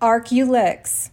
Arculix